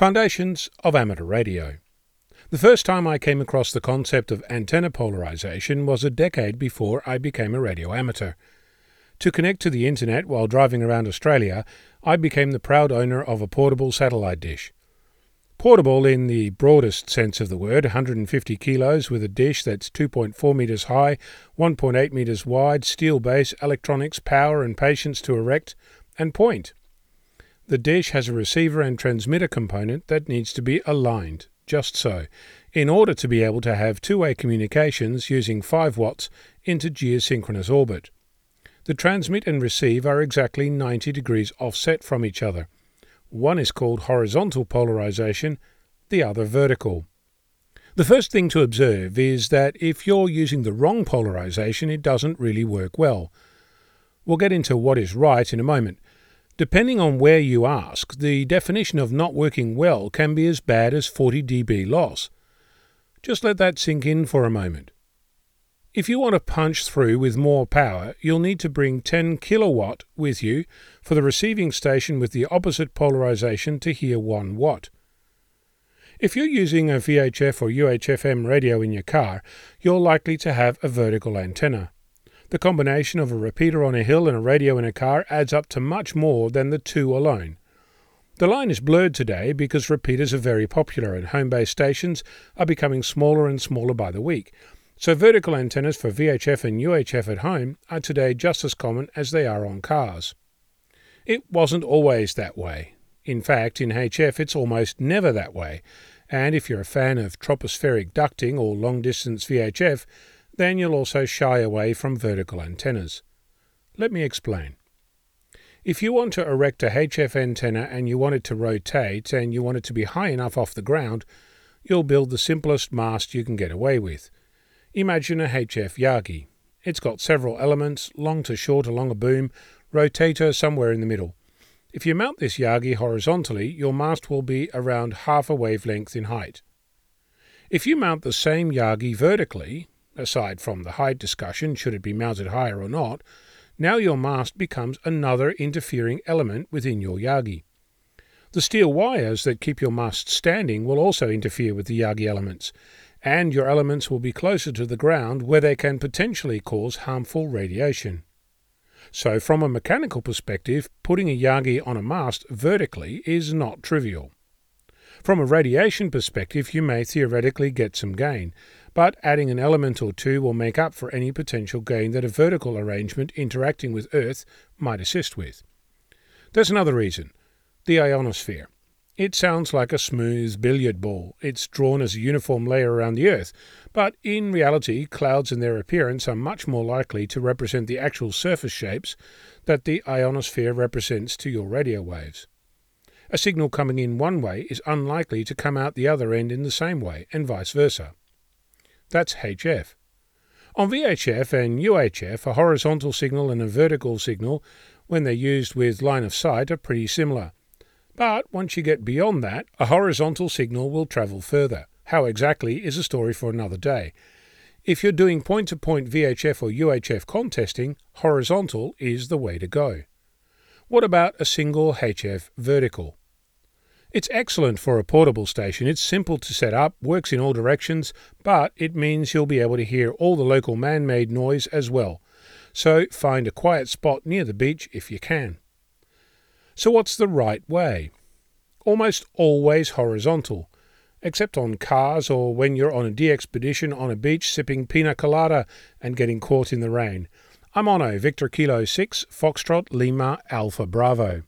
Foundations of Amateur Radio. The first time I came across the concept of antenna polarization was a decade before I became a radio amateur. To connect to the internet while driving around Australia, I became the proud owner of a portable satellite dish. Portable in the broadest sense of the word, 150 kilos with a dish that's 2.4 metres high, 1.8 metres wide, steel base, electronics, power and patience to erect and point. The dish has a receiver and transmitter component that needs to be aligned, just so, in order to be able to have two way communications using 5 watts into geosynchronous orbit. The transmit and receive are exactly 90 degrees offset from each other. One is called horizontal polarization, the other vertical. The first thing to observe is that if you're using the wrong polarization, it doesn't really work well. We'll get into what is right in a moment. Depending on where you ask, the definition of not working well can be as bad as 40 dB loss. Just let that sink in for a moment. If you want to punch through with more power, you'll need to bring 10 kilowatt with you for the receiving station with the opposite polarization to hear 1 watt. If you're using a VHF or UHF FM radio in your car, you're likely to have a vertical antenna. The combination of a repeater on a hill and a radio in a car adds up to much more than the two alone. The line is blurred today because repeaters are very popular and home based stations are becoming smaller and smaller by the week. So vertical antennas for VHF and UHF at home are today just as common as they are on cars. It wasn't always that way. In fact, in HF it's almost never that way. And if you're a fan of tropospheric ducting or long distance VHF, then you'll also shy away from vertical antennas. Let me explain. If you want to erect a HF antenna and you want it to rotate and you want it to be high enough off the ground, you'll build the simplest mast you can get away with. Imagine a HF Yagi. It's got several elements, long to short along a boom, rotator somewhere in the middle. If you mount this Yagi horizontally, your mast will be around half a wavelength in height. If you mount the same Yagi vertically, aside from the height discussion, should it be mounted higher or not, now your mast becomes another interfering element within your Yagi. The steel wires that keep your mast standing will also interfere with the Yagi elements, and your elements will be closer to the ground where they can potentially cause harmful radiation. So, from a mechanical perspective, putting a Yagi on a mast vertically is not trivial. From a radiation perspective, you may theoretically get some gain, but adding an element or two will make up for any potential gain that a vertical arrangement interacting with Earth might assist with. There's another reason the ionosphere. It sounds like a smooth billiard ball. It's drawn as a uniform layer around the Earth, but in reality, clouds and their appearance are much more likely to represent the actual surface shapes that the ionosphere represents to your radio waves. A signal coming in one way is unlikely to come out the other end in the same way, and vice versa. That's HF. On VHF and UHF, a horizontal signal and a vertical signal, when they're used with line of sight, are pretty similar. But once you get beyond that, a horizontal signal will travel further. How exactly is a story for another day. If you're doing point to point VHF or UHF contesting, horizontal is the way to go. What about a single HF vertical? It's excellent for a portable station. It's simple to set up, works in all directions, but it means you'll be able to hear all the local man made noise as well. So find a quiet spot near the beach if you can. So, what's the right way? Almost always horizontal, except on cars or when you're on a expedition on a beach sipping pina colada and getting caught in the rain. I'm Onno, Victor Kilo 6, Foxtrot Lima Alpha Bravo.